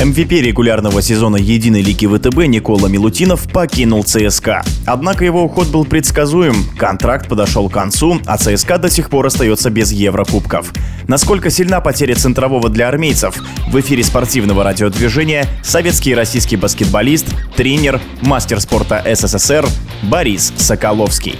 MVP регулярного сезона единой лиги ВТБ Никола Милутинов покинул ЦСКА. Однако его уход был предсказуем, контракт подошел к концу, а ЦСКА до сих пор остается без Еврокубков. Насколько сильна потеря центрового для армейцев? В эфире спортивного радиодвижения советский и российский баскетболист, тренер, мастер спорта СССР Борис Соколовский.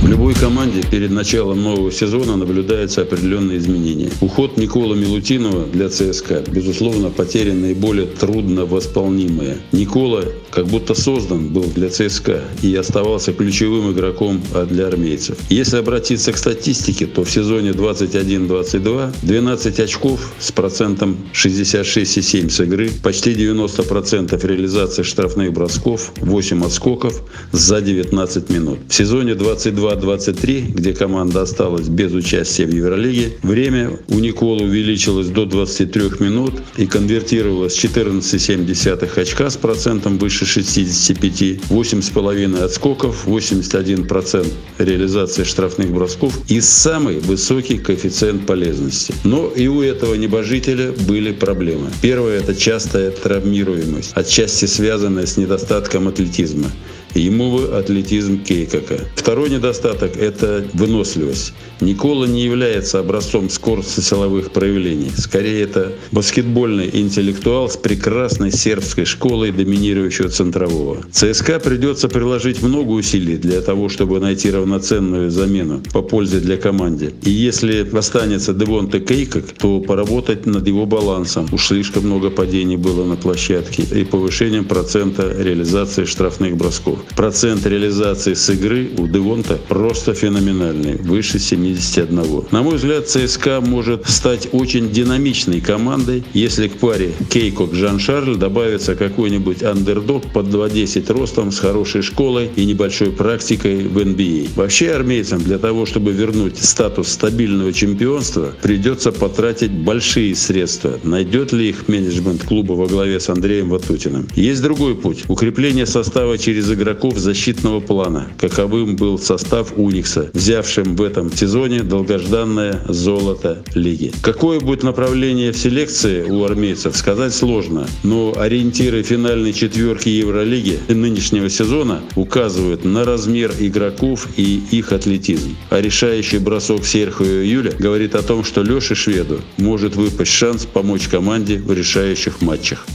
В любой команде перед началом нового сезона наблюдаются определенные изменения. Уход Никола Милутинова для ЦСКА, безусловно, потеря наиболее трудно восполнимая. Никола как будто создан был для ЦСКА и оставался ключевым игроком для армейцев. Если обратиться к статистике, то в сезоне 21-22 12 очков с процентом 66,7 с игры, почти 90% реализации штрафных бросков, 8 отскоков за 19 минут. В сезоне 22 22-23, где команда осталась без участия в Евролиге, время у Никола увеличилось до 23 минут и конвертировалось 14,7 очка с процентом выше 65, 8,5 отскоков, 81% реализации штрафных бросков и самый высокий коэффициент полезности. Но и у этого небожителя были проблемы. Первое – это частая травмируемость, отчасти связанная с недостатком атлетизма. Ему атлетизм Кейкака. Второй недостаток – это выносливость. Никола не является образцом скорости силовых проявлений. Скорее, это баскетбольный интеллектуал с прекрасной сербской школой доминирующего центрового. ЦСКА придется приложить много усилий для того, чтобы найти равноценную замену по пользе для команды. И если останется Девонте Кейкак, то поработать над его балансом. Уж слишком много падений было на площадке и повышением процента реализации штрафных бросков. Процент реализации с игры у Девонта просто феноменальный, выше 71. На мой взгляд, ЦСКА может стать очень динамичной командой, если к паре Кейкок Жан-Шарль добавится какой-нибудь андердог под 2.10 ростом с хорошей школой и небольшой практикой в NBA. Вообще армейцам для того, чтобы вернуть статус стабильного чемпионства, придется потратить большие средства. Найдет ли их менеджмент клуба во главе с Андреем Ватутиным? Есть другой путь. Укрепление состава через игроков игроков защитного плана, каковым был состав Уникса, взявшим в этом сезоне долгожданное золото лиги. Какое будет направление в селекции у армейцев, сказать сложно, но ориентиры финальной четверки Евролиги нынешнего сезона указывают на размер игроков и их атлетизм. А решающий бросок Серхио Юля говорит о том, что Леше Шведу может выпасть шанс помочь команде в решающих матчах.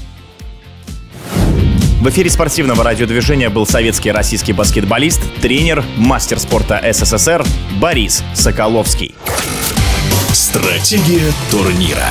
В эфире спортивного радиодвижения был советский российский баскетболист, тренер, мастер спорта СССР Борис Соколовский. Стратегия турнира.